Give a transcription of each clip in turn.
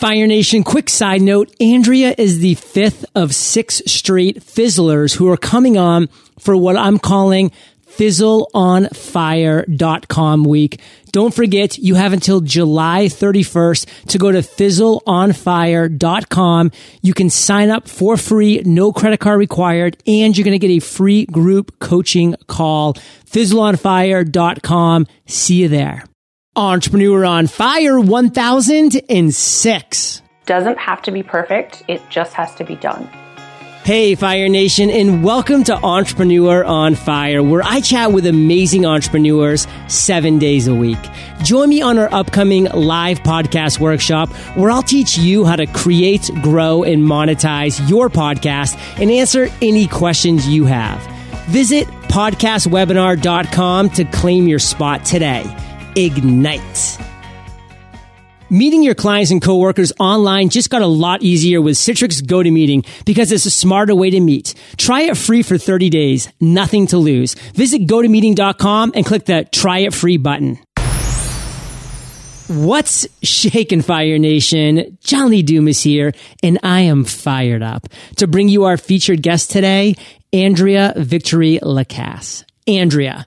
Fire Nation, quick side note. Andrea is the fifth of six straight fizzlers who are coming on for what I'm calling fizzleonfire.com week. Don't forget, you have until July 31st to go to fizzleonfire.com. You can sign up for free, no credit card required, and you're going to get a free group coaching call. fizzleonfire.com. See you there. Entrepreneur on Fire 1006. Doesn't have to be perfect, it just has to be done. Hey, Fire Nation, and welcome to Entrepreneur on Fire, where I chat with amazing entrepreneurs seven days a week. Join me on our upcoming live podcast workshop, where I'll teach you how to create, grow, and monetize your podcast and answer any questions you have. Visit podcastwebinar.com to claim your spot today. Ignite. Meeting your clients and coworkers online just got a lot easier with Citrix GoToMeeting because it's a smarter way to meet. Try it free for 30 days. Nothing to lose. Visit gotomeeting.com and click the try it free button. What's shaking Fire Nation? John Lee Dumas is here and I am fired up to bring you our featured guest today, Andrea Victory-LaCasse. Andrea,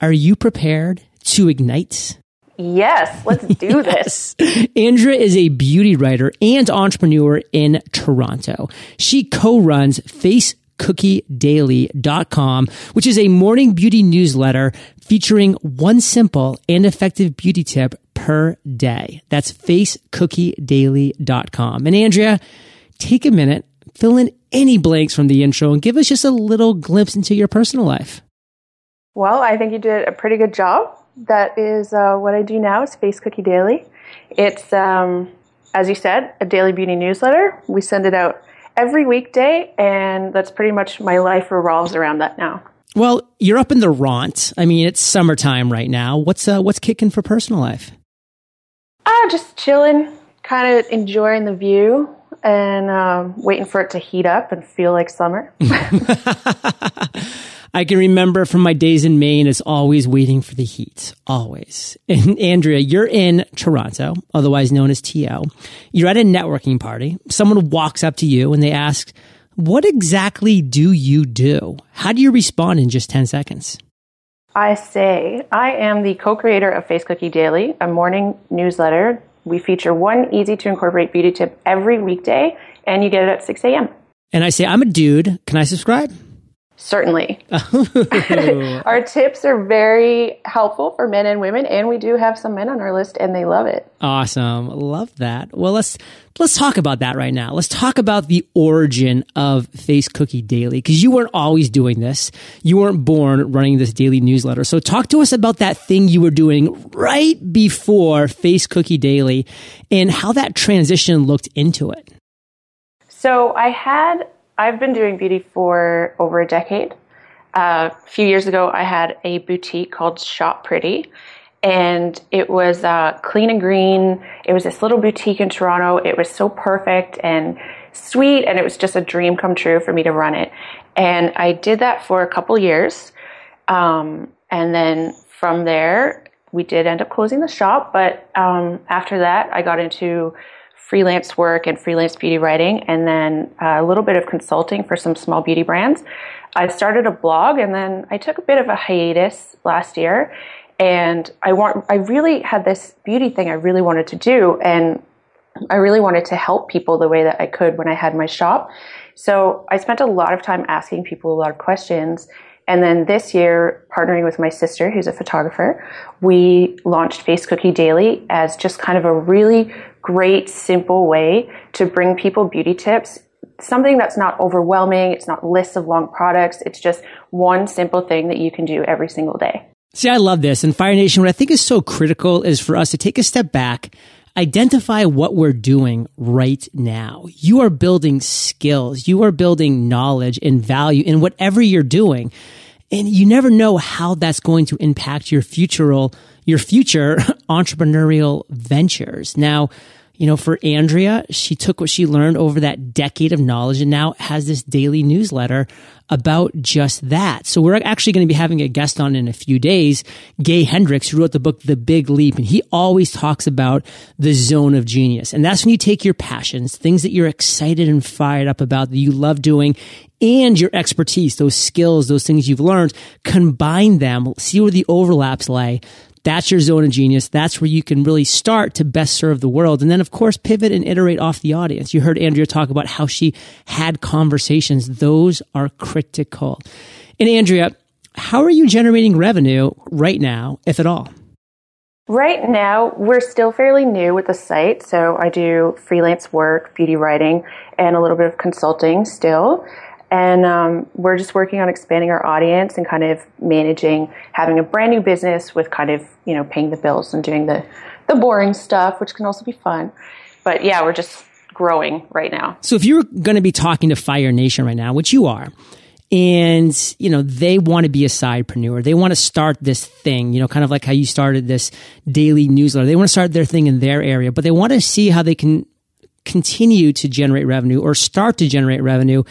are you prepared to ignite? Yes, let's do this. Andrea is a beauty writer and entrepreneur in Toronto. She co-runs facecookiedaily.com, which is a morning beauty newsletter featuring one simple and effective beauty tip per day. That's facecookiedaily.com. And Andrea, take a minute, fill in any blanks from the intro and give us just a little glimpse into your personal life. Well, I think you did a pretty good job that is uh, what I do now is Face Cookie Daily. It's, um, as you said, a daily beauty newsletter. We send it out every weekday, and that's pretty much my life revolves around that now. Well, you're up in the ront. I mean, it's summertime right now. What's uh, what's kicking for personal life? Ah, just chilling, kind of enjoying the view, and um, waiting for it to heat up and feel like summer. I can remember from my days in Maine, it's always waiting for the heat. Always. And Andrea, you're in Toronto, otherwise known as TO. You're at a networking party. Someone walks up to you and they ask, what exactly do you do? How do you respond in just 10 seconds? I say, I am the co creator of Face Cookie Daily, a morning newsletter. We feature one easy to incorporate beauty tip every weekday, and you get it at 6 a.m. And I say, I'm a dude. Can I subscribe? Certainly. our tips are very helpful for men and women, and we do have some men on our list and they love it. Awesome. Love that. Well, let's let's talk about that right now. Let's talk about the origin of Face Cookie Daily because you weren't always doing this. You weren't born running this daily newsletter. So talk to us about that thing you were doing right before Face Cookie Daily and how that transition looked into it. So I had I've been doing beauty for over a decade. Uh, a few years ago, I had a boutique called Shop Pretty, and it was uh, clean and green. It was this little boutique in Toronto. It was so perfect and sweet, and it was just a dream come true for me to run it. And I did that for a couple years, um, and then from there, we did end up closing the shop. But um, after that, I got into freelance work and freelance beauty writing, and then uh, a little bit of consulting for some small beauty brands. I started a blog, and then I took a bit of a hiatus last year. And I want, I really had this beauty thing I really wanted to do, and I really wanted to help people the way that I could when I had my shop. So I spent a lot of time asking people a lot of questions. And then this year, partnering with my sister, who's a photographer, we launched Face Cookie Daily as just kind of a really great, simple way to bring people beauty tips. Something that's not overwhelming. It's not lists of long products. It's just one simple thing that you can do every single day. See, I love this. And Fire Nation, what I think is so critical is for us to take a step back, identify what we're doing right now. You are building skills. You are building knowledge and value in whatever you're doing. And you never know how that's going to impact your future, your future entrepreneurial ventures. Now, you know, for Andrea, she took what she learned over that decade of knowledge and now has this daily newsletter about just that. So we're actually going to be having a guest on in a few days, Gay Hendricks, who wrote the book The Big Leap. And he always talks about the zone of genius. And that's when you take your passions, things that you're excited and fired up about that you love doing and your expertise, those skills, those things you've learned, combine them, see where the overlaps lay that's your zone of genius. That's where you can really start to best serve the world. And then, of course, pivot and iterate off the audience. You heard Andrea talk about how she had conversations. Those are critical. And Andrea, how are you generating revenue right now, if at all? Right now, we're still fairly new with the site. So I do freelance work, beauty writing, and a little bit of consulting still. And um, we're just working on expanding our audience and kind of managing having a brand new business with kind of, you know, paying the bills and doing the, the boring stuff, which can also be fun. But yeah, we're just growing right now. So if you're going to be talking to Fire Nation right now, which you are, and you know they want to be a sidepreneur they want to start this thing you know kind of like how you started this daily newsletter they want to start their thing in their area but they want to see how they can continue to generate revenue or start to generate revenue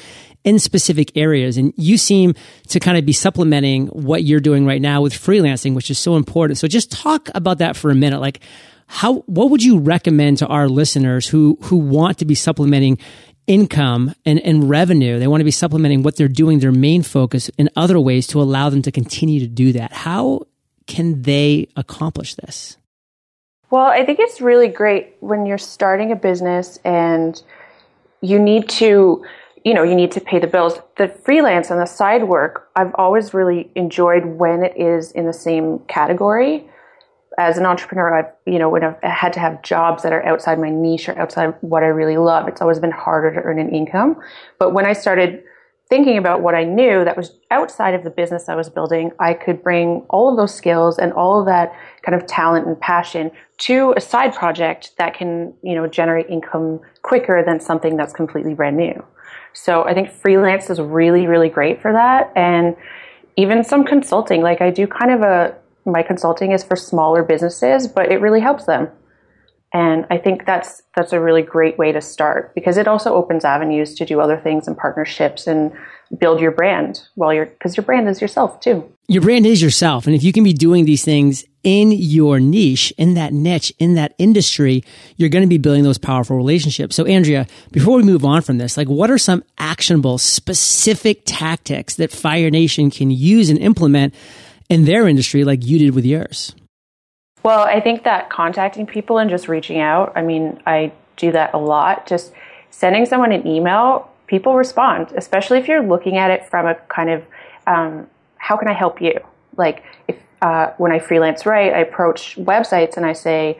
in specific areas. And you seem to kind of be supplementing what you're doing right now with freelancing, which is so important. So just talk about that for a minute. Like, how, what would you recommend to our listeners who, who want to be supplementing income and, and revenue? They want to be supplementing what they're doing, their main focus in other ways to allow them to continue to do that. How can they accomplish this? Well, I think it's really great when you're starting a business and you need to you know, you need to pay the bills. The freelance and the side work, I've always really enjoyed when it is in the same category. As an entrepreneur, I've, you know, when I've had to have jobs that are outside my niche or outside what I really love, it's always been harder to earn an income. But when I started thinking about what I knew that was outside of the business I was building, I could bring all of those skills and all of that kind of talent and passion to a side project that can, you know, generate income quicker than something that's completely brand new. So I think freelance is really, really great for that. And even some consulting, like I do kind of a, my consulting is for smaller businesses, but it really helps them. And I think that's that's a really great way to start because it also opens avenues to do other things and partnerships and build your brand while you're because your brand is yourself too. Your brand is yourself, and if you can be doing these things in your niche, in that niche, in that industry, you're going to be building those powerful relationships. So, Andrea, before we move on from this, like what are some actionable, specific tactics that Fire Nation can use and implement in their industry, like you did with yours? Well, I think that contacting people and just reaching out, I mean, I do that a lot. Just sending someone an email, people respond, especially if you're looking at it from a kind of, um, how can I help you? Like, if uh, when I freelance write, I approach websites and I say,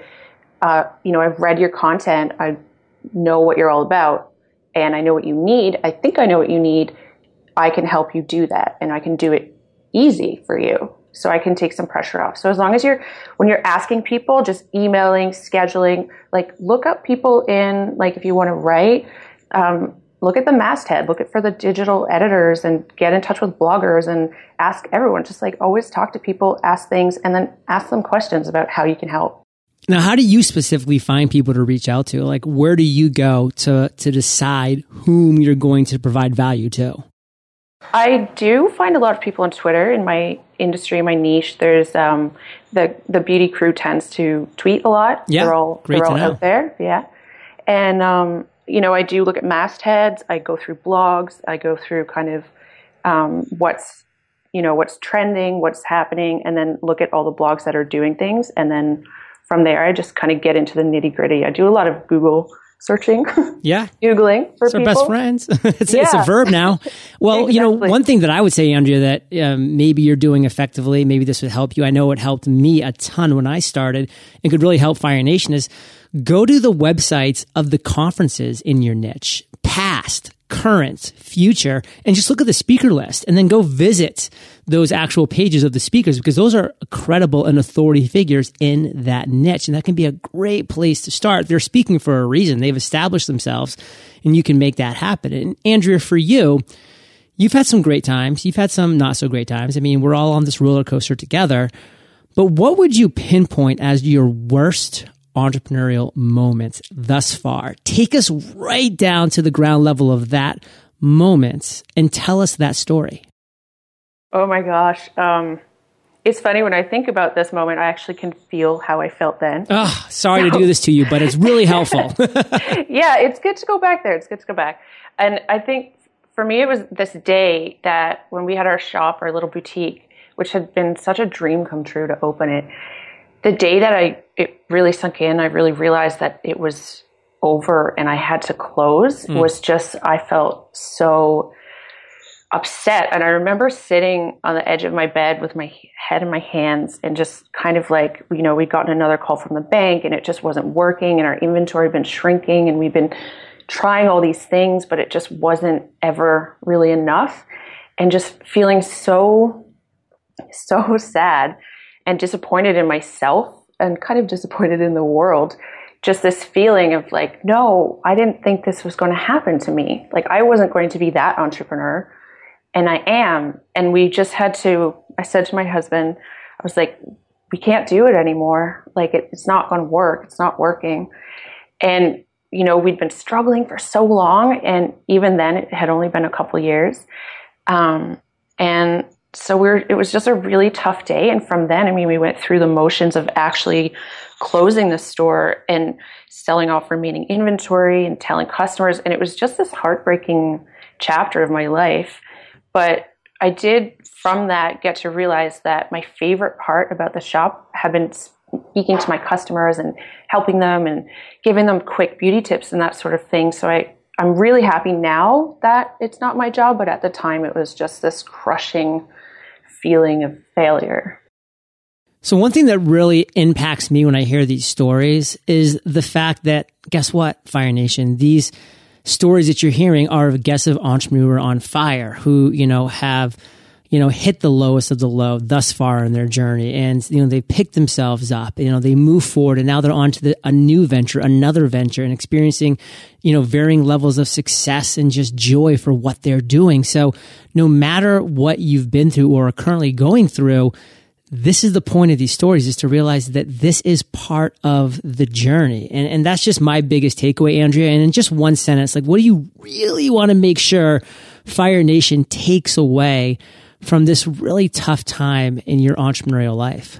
uh, you know, I've read your content, I know what you're all about, and I know what you need. I think I know what you need. I can help you do that, and I can do it easy for you so I can take some pressure off. So as long as you're, when you're asking people, just emailing, scheduling, like look up people in, like if you want to write, um, look at the masthead, look at for the digital editors and get in touch with bloggers and ask everyone. Just like always talk to people, ask things, and then ask them questions about how you can help. Now, how do you specifically find people to reach out to? Like, where do you go to, to decide whom you're going to provide value to? I do find a lot of people on Twitter in my industry, my niche. There's um, the the beauty crew tends to tweet a lot. Yeah, they're all they're all out there. Yeah, and um, you know I do look at mastheads. I go through blogs. I go through kind of um, what's you know what's trending, what's happening, and then look at all the blogs that are doing things, and then from there I just kind of get into the nitty gritty. I do a lot of Google searching. Yeah. Googling for it's people. best friends. it's, yeah. it's, a verb now. Well, exactly. you know, one thing that I would say, Andrea, that um, maybe you're doing effectively, maybe this would help you. I know it helped me a ton when I started and could really help Fire Nation is go to the websites of the conferences in your niche, past, current, future, and just look at the speaker list and then go visit those actual pages of the speakers because those are credible and authority figures in that niche. And that can be a great place to start. They're speaking for a reason. They've established themselves and you can make that happen. And Andrea, for you, you've had some great times. You've had some not so great times. I mean, we're all on this roller coaster together. But what would you pinpoint as your worst entrepreneurial moments thus far. Take us right down to the ground level of that moment and tell us that story. Oh my gosh. Um, it's funny when I think about this moment, I actually can feel how I felt then. Oh, sorry to do this to you, but it's really helpful. yeah, it's good to go back there. It's good to go back. And I think for me, it was this day that when we had our shop, our little boutique, which had been such a dream come true to open it. The day that I it really sunk in, I really realized that it was over and I had to close mm. was just I felt so upset. And I remember sitting on the edge of my bed with my head in my hands and just kind of like, you know, we'd gotten another call from the bank and it just wasn't working and our inventory had been shrinking and we'd been trying all these things, but it just wasn't ever really enough. And just feeling so, so sad and disappointed in myself and kind of disappointed in the world. Just this feeling of like, no, I didn't think this was going to happen to me. Like, I wasn't going to be that entrepreneur and I am. And we just had to, I said to my husband, I was like, we can't do it anymore. Like it, it's not going to work. It's not working. And, you know, we'd been struggling for so long. And even then it had only been a couple years. Um, and so we are it was just a really tough day. And from then, I mean, we went through the motions of actually closing the store and selling off remaining inventory and telling customers. And it was just this heartbreaking chapter of my life. But I did from that get to realize that my favorite part about the shop had been speaking to my customers and helping them and giving them quick beauty tips and that sort of thing. So I, I'm really happy now that it's not my job, but at the time it was just this crushing feeling of failure. So one thing that really impacts me when I hear these stories is the fact that guess what, Fire Nation, these stories that you're hearing are of aggressive entrepreneur on fire who, you know, have, you know, hit the lowest of the low thus far in their journey. And, you know, they pick themselves up, you know, they move forward and now they're on to the, a new venture, another venture and experiencing, you know, varying levels of success and just joy for what they're doing. So no matter what you've been through or are currently going through, this is the point of these stories is to realize that this is part of the journey. And, and that's just my biggest takeaway, Andrea. And in just one sentence, like, what do you really want to make sure Fire Nation takes away from this really tough time in your entrepreneurial life?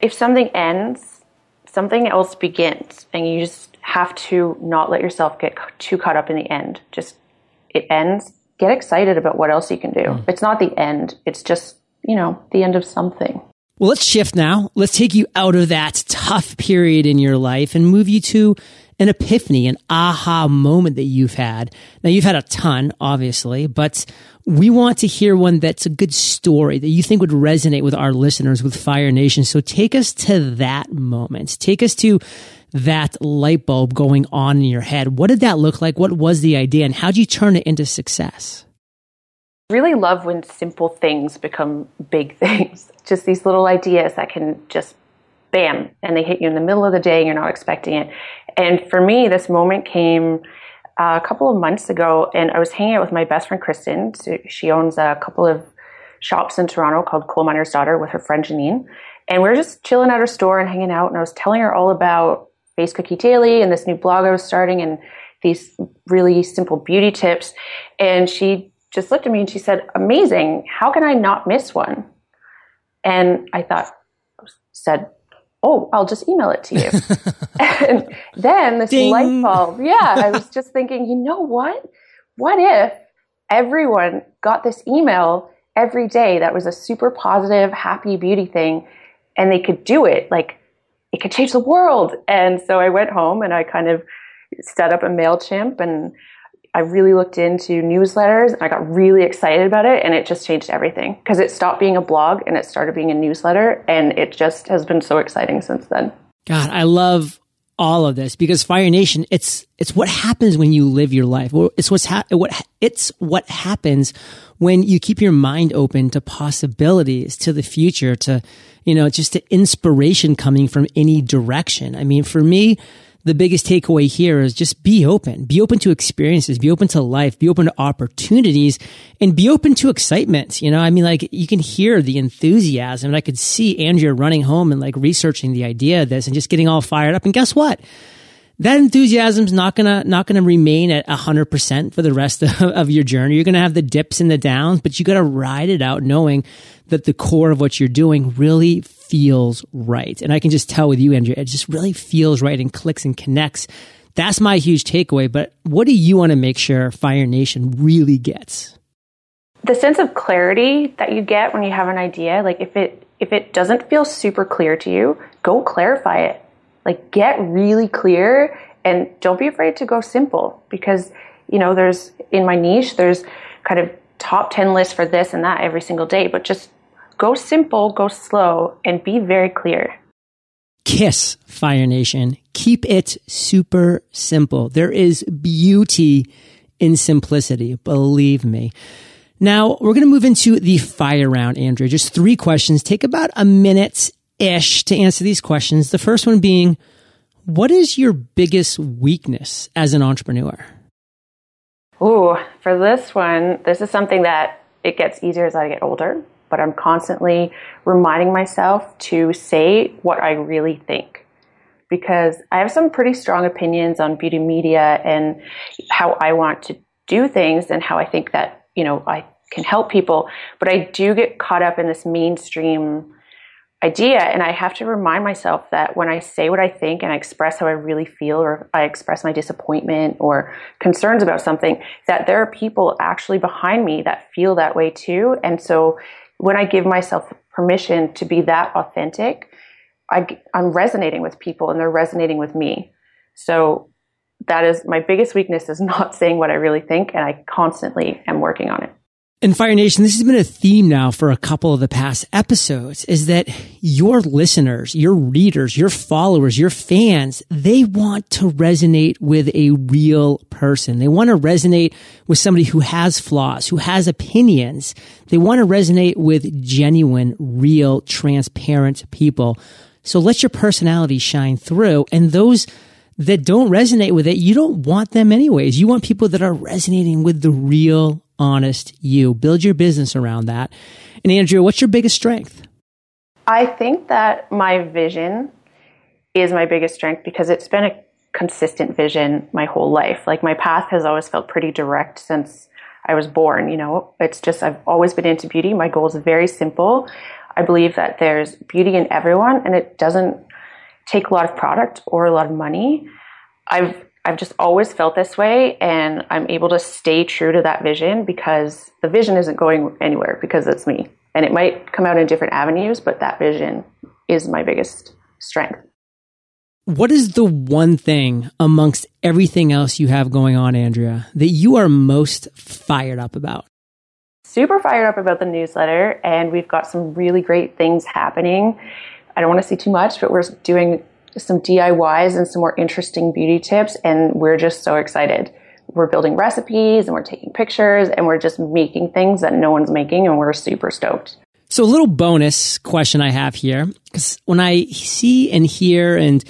If something ends, something else begins. And you just have to not let yourself get too caught up in the end. Just, it ends. Get excited about what else you can do. Mm. It's not the end. It's just you know, the end of something. Well, let's shift now. Let's take you out of that tough period in your life and move you to an epiphany, an aha moment that you've had. Now, you've had a ton, obviously, but we want to hear one that's a good story that you think would resonate with our listeners with Fire Nation. So take us to that moment. Take us to that light bulb going on in your head. What did that look like? What was the idea and how did you turn it into success? really love when simple things become big things. Just these little ideas that can just bam, and they hit you in the middle of the day and you're not expecting it. And for me, this moment came a couple of months ago, and I was hanging out with my best friend Kristen. So she owns a couple of shops in Toronto called Coal Miner's Daughter with her friend Janine. And we were just chilling at her store and hanging out, and I was telling her all about Face Cookie Daily and this new blog I was starting and these really simple beauty tips. And she just looked at me and she said, Amazing. How can I not miss one? And I thought, said, Oh, I'll just email it to you. and then this Ding. light bulb. Yeah, I was just thinking, you know what? What if everyone got this email every day that was a super positive, happy beauty thing and they could do it? Like, it could change the world. And so I went home and I kind of set up a MailChimp and I really looked into newsletters and I got really excited about it and it just changed everything because it stopped being a blog and it started being a newsletter and it just has been so exciting since then. God, I love all of this because Fire Nation, it's it's what happens when you live your life. It's what's ha- what it's what happens when you keep your mind open to possibilities, to the future, to you know, just to inspiration coming from any direction. I mean, for me, the biggest takeaway here is just be open. Be open to experiences, be open to life, be open to opportunities, and be open to excitement. You know, I mean, like you can hear the enthusiasm and I could see Andrea running home and like researching the idea of this and just getting all fired up. And guess what? that enthusiasm's not gonna not gonna remain at a hundred percent for the rest of, of, your journey. You're gonna have the dips and the downs, but you gotta ride it out knowing that the core of what you're doing really feels right. And I can just tell with you, Andrea, it just really feels right and clicks and connects. That's my huge takeaway. But what do you want to make sure Fire Nation really gets? The sense of clarity that you get when you have an idea, like if it if it doesn't feel super clear to you, go clarify it like get really clear and don't be afraid to go simple because, you know, there's in my niche, there's kind of top 10 lists for this and that every single day, but just go simple, go slow, and be very clear. Kiss Fire Nation. Keep it super simple. There is beauty in simplicity, believe me. Now we're going to move into the fire round, Andrea. Just three questions. Take about a minute ish to answer these questions. The first one being, what is your biggest weakness as an entrepreneur? Ooh, for this one, this is something that it gets easier as I get older, but I'm constantly reminding myself to say what I really think. Because I have some pretty strong opinions on beauty media and how I want to do things and how I think that, you know, I can help people. But I do get caught up in this mainstream idea. And I have to remind myself that when I say what I think and I express how I really feel, or I express my disappointment or concerns about something, that there are people actually behind me that feel that way too. And so when I give myself permission to be that authentic, I, I'm resonating with people and they're resonating with me. So that is my biggest weakness is not saying what I really think. And I constantly am working on it. In Fire Nation, this has been a theme now for a couple of the past episodes is that your listeners, your readers, your followers, your fans, they want to resonate with a real person. They want to resonate with somebody who has flaws, who has opinions. They want to resonate with genuine, real, transparent people. So let your personality shine through. And those that don't resonate with it, you don't want them anyways. You want people that are resonating with the real honest you. Build your business around that. And Andrea, what's your biggest strength? I think that my vision is my biggest strength because it's been a consistent vision my whole life. Like my path has always felt pretty direct since I was born. You know, it's just, I've always been into beauty. My goal is very simple. I believe that there's beauty in everyone and it doesn't take a lot of product or a lot of money. I've I've just always felt this way, and I'm able to stay true to that vision because the vision isn't going anywhere because it's me. And it might come out in different avenues, but that vision is my biggest strength. What is the one thing amongst everything else you have going on, Andrea, that you are most fired up about? Super fired up about the newsletter, and we've got some really great things happening. I don't want to see too much, but we're doing some DIYs and some more interesting beauty tips. And we're just so excited. We're building recipes and we're taking pictures and we're just making things that no one's making. And we're super stoked. So, a little bonus question I have here because when I see and hear and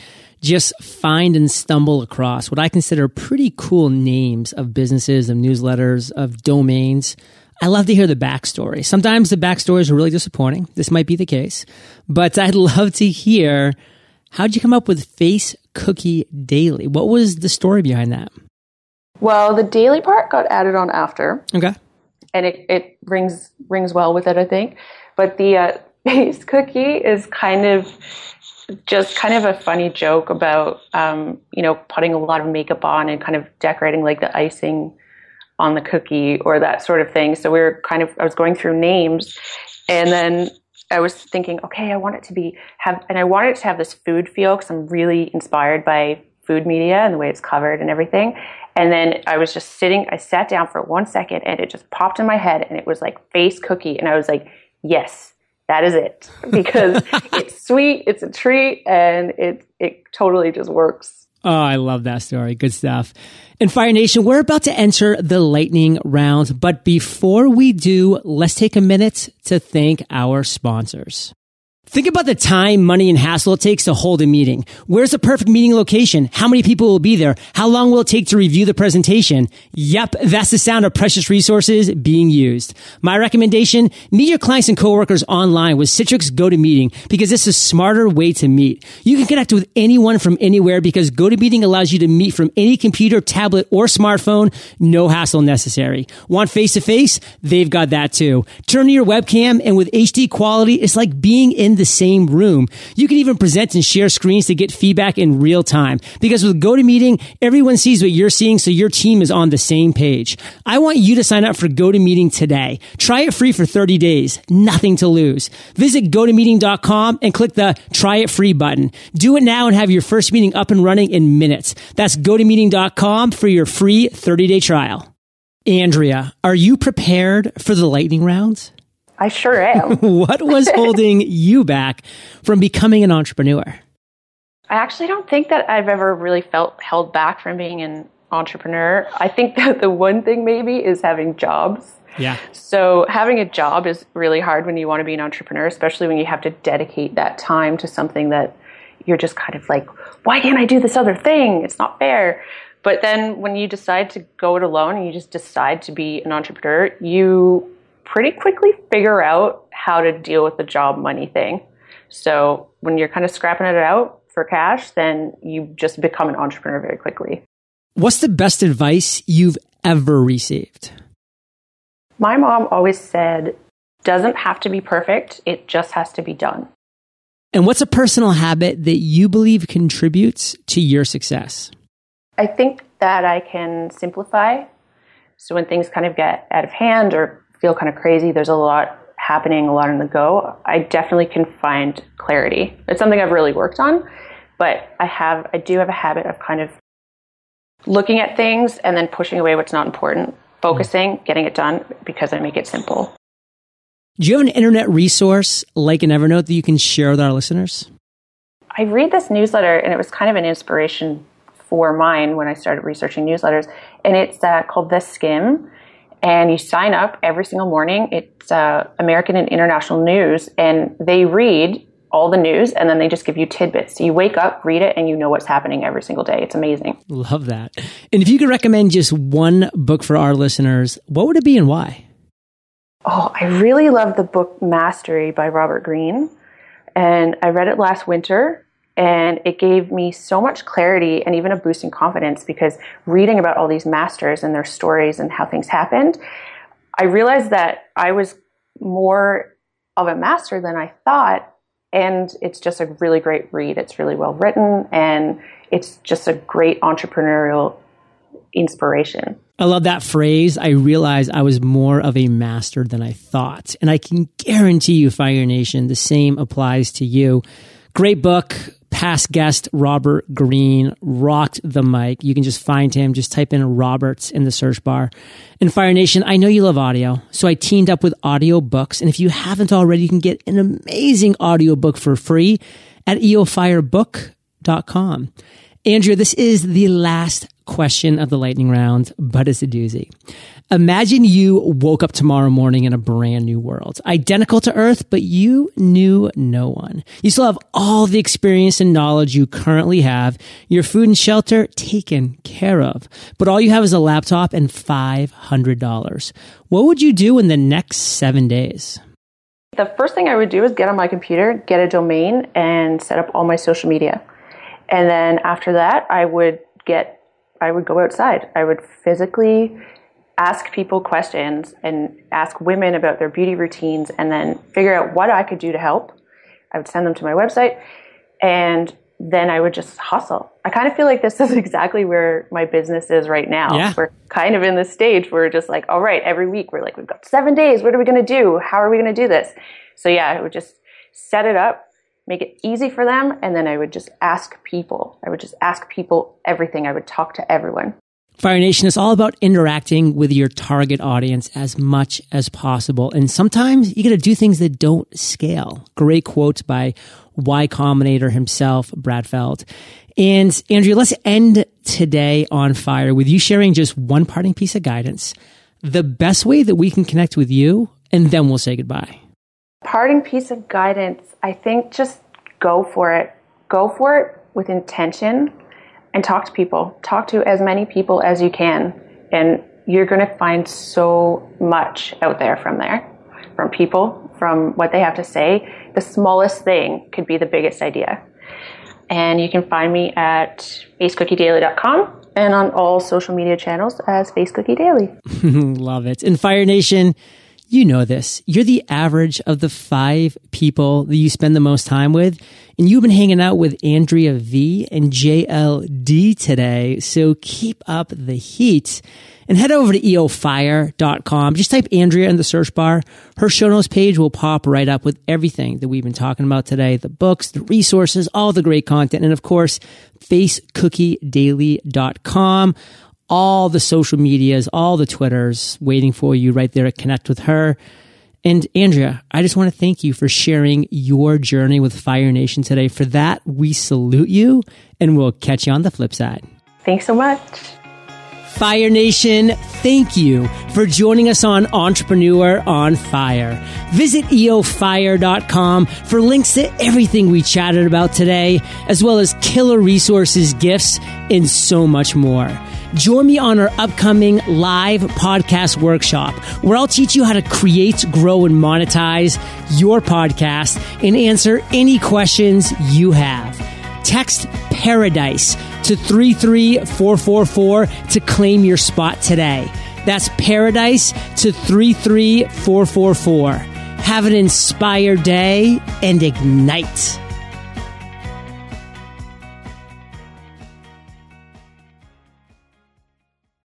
just find and stumble across what I consider pretty cool names of businesses, of newsletters, of domains. I love to hear the backstory. Sometimes the backstories are really disappointing. This might be the case, but I'd love to hear How'd you come up with Face Cookie Daily? What was the story behind that? Well, the daily part got added on after. Okay. And it, it rings rings well with it, I think. But the uh, face cookie is kind of just kind of a funny joke about um, you know putting a lot of makeup on and kind of decorating like the icing on the cookie or that sort of thing. So we were kind of I was going through names, and then I was thinking, okay, I want it to be have, and I wanted it to have this food feel because I'm really inspired by food media and the way it's covered and everything. And then I was just sitting, I sat down for one second and it just popped in my head and it was like face cookie. And I was like, yes, that is it because it's sweet, it's a treat, and it, it totally just works. Oh, I love that story. Good stuff. And Fire Nation, we're about to enter the lightning round. But before we do, let's take a minute to thank our sponsors. Think about the time, money, and hassle it takes to hold a meeting. Where's the perfect meeting location? How many people will be there? How long will it take to review the presentation? Yep, that's the sound of precious resources being used. My recommendation, meet your clients and coworkers online with Citrix GoToMeeting because it's a smarter way to meet. You can connect with anyone from anywhere because GoToMeeting allows you to meet from any computer, tablet, or smartphone. No hassle necessary. Want face to face? They've got that too. Turn to your webcam and with HD quality, it's like being in the same room. You can even present and share screens to get feedback in real time. Because with GoToMeeting, everyone sees what you're seeing so your team is on the same page. I want you to sign up for GoToMeeting today. Try it free for 30 days. Nothing to lose. Visit gotomeeting.com and click the try it free button. Do it now and have your first meeting up and running in minutes. That's gotomeeting.com for your free 30 day trial. Andrea, are you prepared for the lightning rounds? I sure am. what was holding you back from becoming an entrepreneur? I actually don't think that I've ever really felt held back from being an entrepreneur. I think that the one thing maybe is having jobs. Yeah. So having a job is really hard when you want to be an entrepreneur, especially when you have to dedicate that time to something that you're just kind of like, why can't I do this other thing? It's not fair. But then when you decide to go it alone and you just decide to be an entrepreneur, you pretty quickly figure out how to deal with the job money thing. So when you're kind of scrapping it out for cash, then you just become an entrepreneur very quickly. What's the best advice you've ever received? My mom always said, doesn't have to be perfect, it just has to be done. And what's a personal habit that you believe contributes to your success? I think that I can simplify. So when things kind of get out of hand or feel kind of crazy, there's a lot happening, a lot on the go, I definitely can find clarity. It's something I've really worked on, but I have I do have a habit of kind of looking at things and then pushing away what's not important, focusing, getting it done because I make it simple. Do you have an internet resource like an Evernote that you can share with our listeners? I read this newsletter and it was kind of an inspiration for mine when I started researching newsletters, and it's uh, called The Skimm and you sign up every single morning. It's uh, American and international news, and they read all the news and then they just give you tidbits. So you wake up, read it, and you know what's happening every single day. It's amazing. Love that. And if you could recommend just one book for our listeners, what would it be and why? Oh, I really love the book Mastery by Robert Greene. And I read it last winter and it gave me so much clarity and even a boost in confidence because reading about all these masters and their stories and how things happened, I realized that I was more of a master than I thought. And it's just a really great read. It's really well written and it's just a great entrepreneurial inspiration. I love that phrase. I realized I was more of a master than I thought. And I can guarantee you, Fire Nation, the same applies to you. Great book past guest Robert Greene rocked the mic. You can just find him. Just type in Roberts in the search bar. And Fire Nation, I know you love audio, so I teamed up with audiobooks. And if you haven't already, you can get an amazing audiobook for free at eofirebook.com. Andrea, this is the last question of the lightning round, but it's a doozy. Imagine you woke up tomorrow morning in a brand new world, identical to Earth, but you knew no one. You still have all the experience and knowledge you currently have, your food and shelter taken care of, but all you have is a laptop and $500. What would you do in the next seven days? The first thing I would do is get on my computer, get a domain, and set up all my social media. And then after that, I would get, I would go outside. I would physically ask people questions and ask women about their beauty routines and then figure out what I could do to help. I would send them to my website and then I would just hustle. I kind of feel like this is exactly where my business is right now. Yeah. We're kind of in this stage where we're just like, all right, every week we're like, we've got seven days. What are we going to do? How are we going to do this? So yeah, I would just set it up, make it easy for them. And then I would just ask people. I would just ask people everything. I would talk to everyone. Fire Nation is all about interacting with your target audience as much as possible. And sometimes you got to do things that don't scale. Great quote by Y Combinator himself, Brad Feld. And Andrea, let's end today on fire with you sharing just one parting piece of guidance, the best way that we can connect with you, and then we'll say goodbye parting piece of guidance, I think just go for it. Go for it with intention and talk to people. Talk to as many people as you can. And you're going to find so much out there from there, from people, from what they have to say. The smallest thing could be the biggest idea. And you can find me at facecookiedaily.com and on all social media channels as Face Cookie Daily. Love it. In Fire Nation, you know this. You're the average of the five people that you spend the most time with. And you've been hanging out with Andrea V and JLD today. So keep up the heat and head over to eofire.com. Just type Andrea in the search bar. Her show notes page will pop right up with everything that we've been talking about today. The books, the resources, all the great content. And of course, facecookiedaily.com all the social medias, all the Twitters waiting for you right there to connect with her. And Andrea, I just want to thank you for sharing your journey with Fire Nation today. For that, we salute you and we'll catch you on the flip side. Thanks so much. Fire Nation, thank you for joining us on Entrepreneur on Fire. Visit eofire.com for links to everything we chatted about today, as well as killer resources, gifts, and so much more. Join me on our upcoming live podcast workshop where I'll teach you how to create, grow, and monetize your podcast and answer any questions you have. Text Paradise to 33444 to claim your spot today. That's Paradise to 33444. Have an inspired day and ignite.